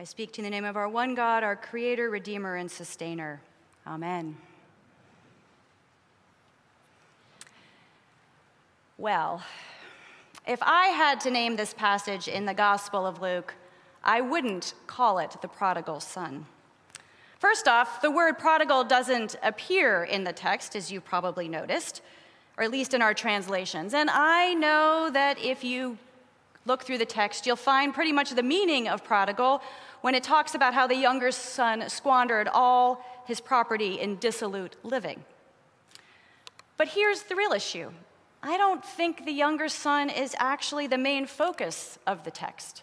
I speak to you in the name of our one God, our Creator, Redeemer, and Sustainer. Amen. Well, if I had to name this passage in the Gospel of Luke, I wouldn't call it the prodigal son. First off, the word prodigal doesn't appear in the text, as you probably noticed, or at least in our translations. And I know that if you look through the text, you'll find pretty much the meaning of prodigal when it talks about how the younger son squandered all his property in dissolute living. But here's the real issue I don't think the younger son is actually the main focus of the text.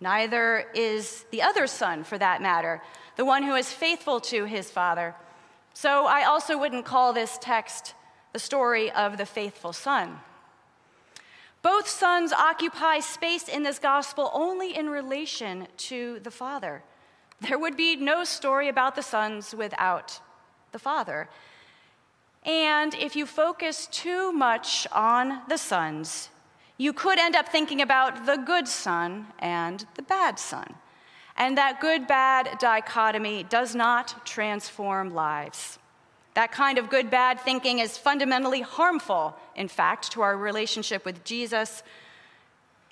Neither is the other son, for that matter, the one who is faithful to his father. So I also wouldn't call this text the story of the faithful son. Both sons occupy space in this gospel only in relation to the father. There would be no story about the sons without the father. And if you focus too much on the sons, you could end up thinking about the good son and the bad son. And that good bad dichotomy does not transform lives. That kind of good bad thinking is fundamentally harmful, in fact, to our relationship with Jesus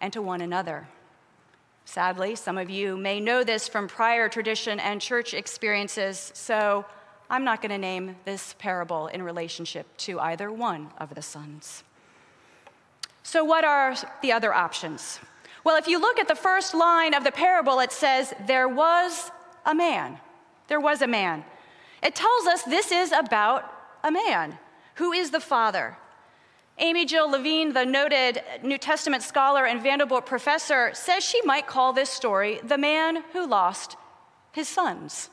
and to one another. Sadly, some of you may know this from prior tradition and church experiences, so I'm not going to name this parable in relationship to either one of the sons. So, what are the other options? Well, if you look at the first line of the parable, it says, There was a man. There was a man. It tells us this is about a man who is the father. Amy Jill Levine, the noted New Testament scholar and Vanderbilt professor, says she might call this story The Man Who Lost His Sons.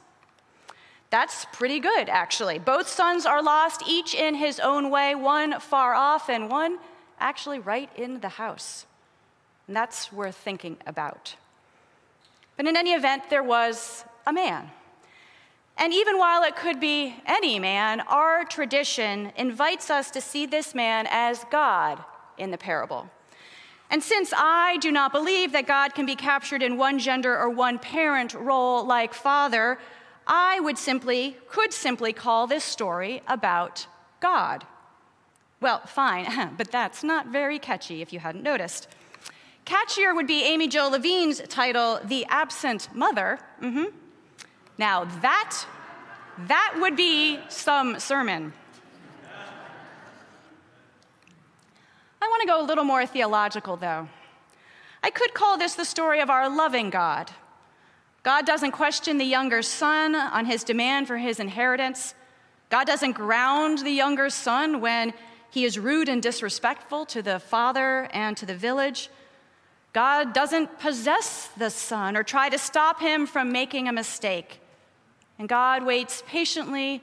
That's pretty good, actually. Both sons are lost, each in his own way, one far off and one actually right in the house. And that's worth thinking about. But in any event, there was a man. And even while it could be any man, our tradition invites us to see this man as God in the parable. And since I do not believe that God can be captured in one gender or one parent role like father, I would simply, could simply call this story about God. Well, fine, but that's not very catchy if you hadn't noticed. Catchier would be Amy Jo Levine's title, The Absent Mother. Mm-hmm. Now, that, that would be some sermon. I want to go a little more theological, though. I could call this the story of our loving God. God doesn't question the younger son on his demand for his inheritance. God doesn't ground the younger son when he is rude and disrespectful to the father and to the village. God doesn't possess the son or try to stop him from making a mistake. And God waits patiently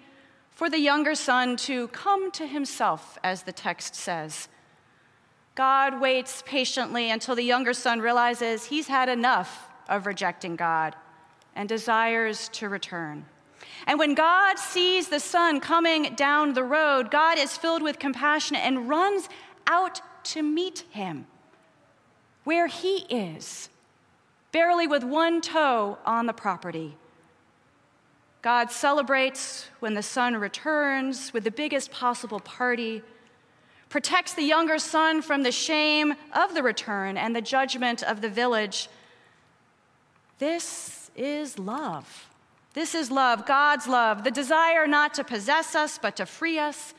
for the younger son to come to himself, as the text says. God waits patiently until the younger son realizes he's had enough of rejecting God and desires to return. And when God sees the son coming down the road, God is filled with compassion and runs out to meet him where he is, barely with one toe on the property. God celebrates when the son returns with the biggest possible party, protects the younger son from the shame of the return and the judgment of the village. This is love. This is love, God's love, the desire not to possess us, but to free us,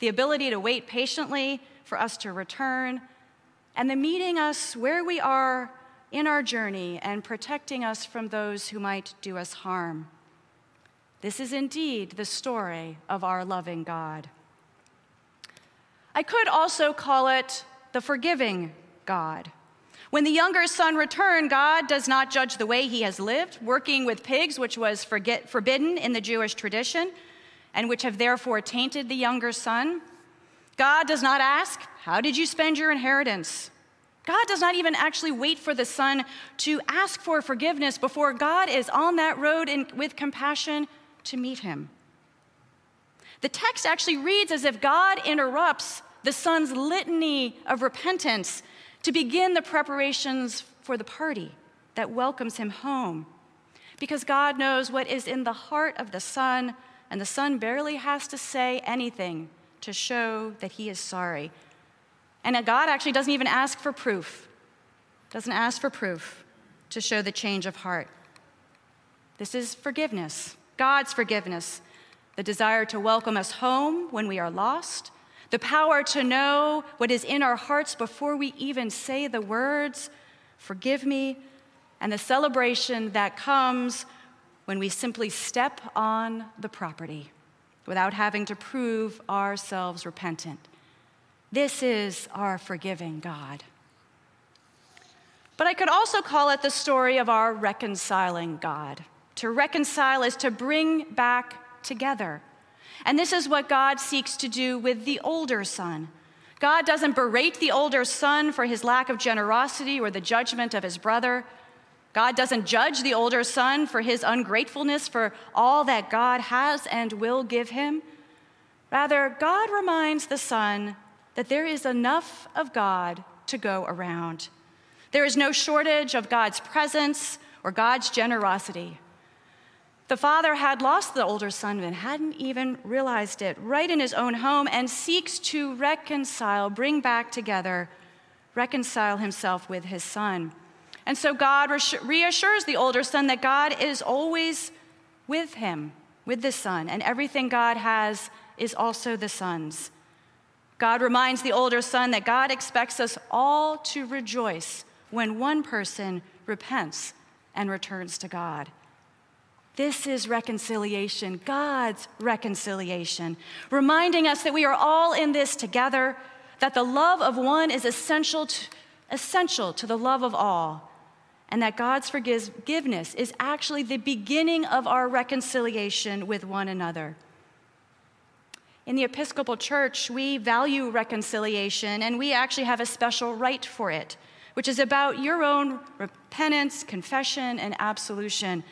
the ability to wait patiently for us to return, and the meeting us where we are in our journey and protecting us from those who might do us harm. This is indeed the story of our loving God. I could also call it the forgiving God. When the younger son returned, God does not judge the way he has lived, working with pigs, which was forget, forbidden in the Jewish tradition, and which have therefore tainted the younger son. God does not ask, How did you spend your inheritance? God does not even actually wait for the son to ask for forgiveness before God is on that road in, with compassion to meet him. The text actually reads as if God interrupts the son's litany of repentance to begin the preparations for the party. that welcomes him home. Because God knows what is in the heart of the Son, and the Son barely has to say anything to show that he is sorry. And God actually doesn't even ask for proof, doesn't ask for proof to show the change of heart. This is forgiveness, God's forgiveness, the desire to welcome us home when we are lost, the power to know what is in our hearts before we even say the words, forgive me, and the celebration that comes when we simply step on the property without having to prove ourselves repentant. This is our forgiving God. But I could also call it the story of our reconciling God. To reconcile is to bring back together. And this is what God seeks to do with the older son. God doesn't berate the older son for his lack of generosity or the judgment of his brother. God doesn't judge the older son for his ungratefulness for all that God has and will give him. Rather, God reminds the son that there is enough of God to go around. There is no shortage of God's presence or God's generosity. The father had lost the older son and hadn't even realized it right in his own home and seeks to reconcile, bring back together, reconcile himself with his son. And so God reassures the older son that God is always with him, with the son, and everything God has is also the son's. God reminds the older son that God expects us all to rejoice when one person repents and returns to God. This is reconciliation, God's reconciliation, reminding us that we are all in this together, that the love of one is essential to, essential to the love of all, and that God's forgiveness is actually the beginning of our reconciliation with one another. In the Episcopal Church, we value reconciliation, and we actually have a special rite for it, which is about your own repentance, confession, and absolution.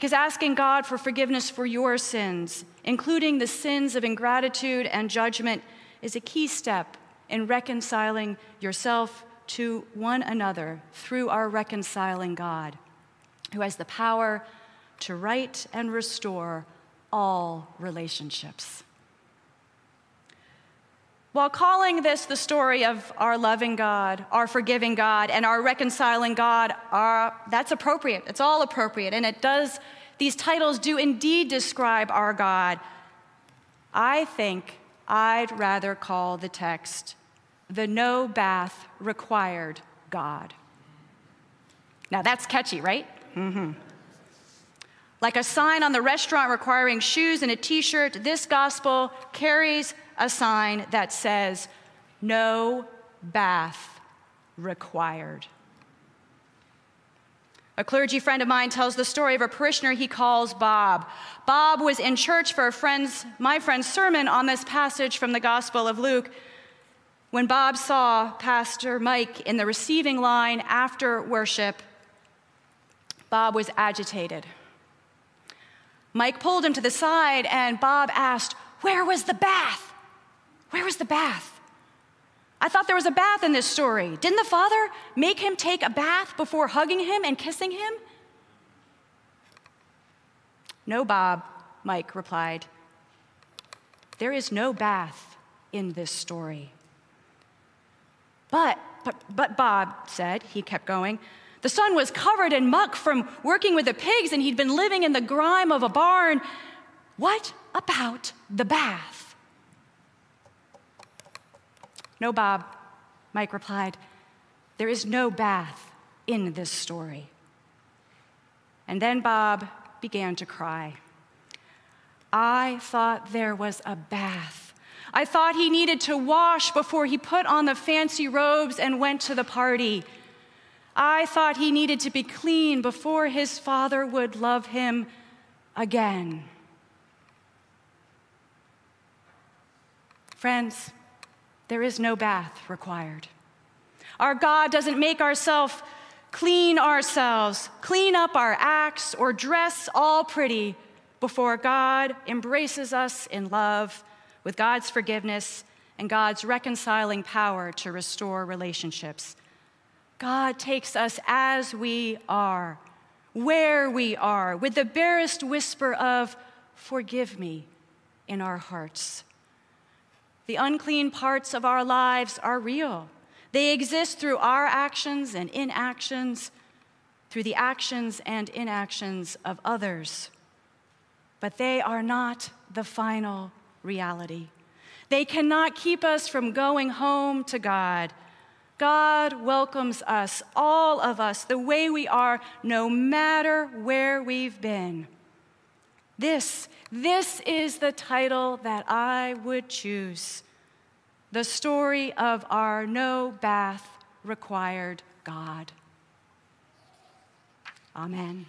Because asking God for forgiveness for your sins, including the sins of ingratitude and judgment, is a key step in reconciling yourself to one another through our reconciling God, who has the power to right and restore all relationships. While calling this the story of our loving God, our forgiving God, and our reconciling God, are, that's appropriate. It's all appropriate. And it does, these titles do indeed describe our God. I think I'd rather call the text the no bath required God. Now that's catchy, right? Mm-hmm. Like a sign on the restaurant requiring shoes and a t shirt, this gospel carries a sign that says, no bath required. A clergy friend of mine tells the story of a parishioner he calls Bob. Bob was in church for a friend's, my friend's sermon on this passage from the Gospel of Luke when Bob saw Pastor Mike in the receiving line after worship, Bob was agitated. Mike pulled him to the side, and Bob asked, Where was the bath? Where was the bath? I thought there was a bath in this story. Didn't the father make him take a bath before hugging him and kissing him? No, Bob, Mike replied. There is no bath in this story. But, but, but Bob said, he kept going, the son was covered in muck from working with the pigs and he'd been living in the grime of a barn. What about the bath? No, Bob, Mike replied. There is no bath in this story. And then Bob began to cry. I thought there was a bath I thought he needed to wash before he put on the fancy robes and went to the party. I thought he needed to be clean before his father would love him again. Friends, there is no bath required. Our God doesn't make ourselves clean ourselves, clean up our acts, or dress all pretty before God embraces us in love with God's forgiveness and God's reconciling power to restore relationships. God takes us as we are, where we are, with the barest whisper of, Forgive me, in our hearts. The unclean parts of our lives are real. They exist through our actions and inactions, through the actions and inactions of others. But they are not the final reality. They cannot keep us from going home to God. God welcomes us, all of us, the way we are, no matter where we've been. This, this is the title that I would choose the story of our no bath required God. Amen.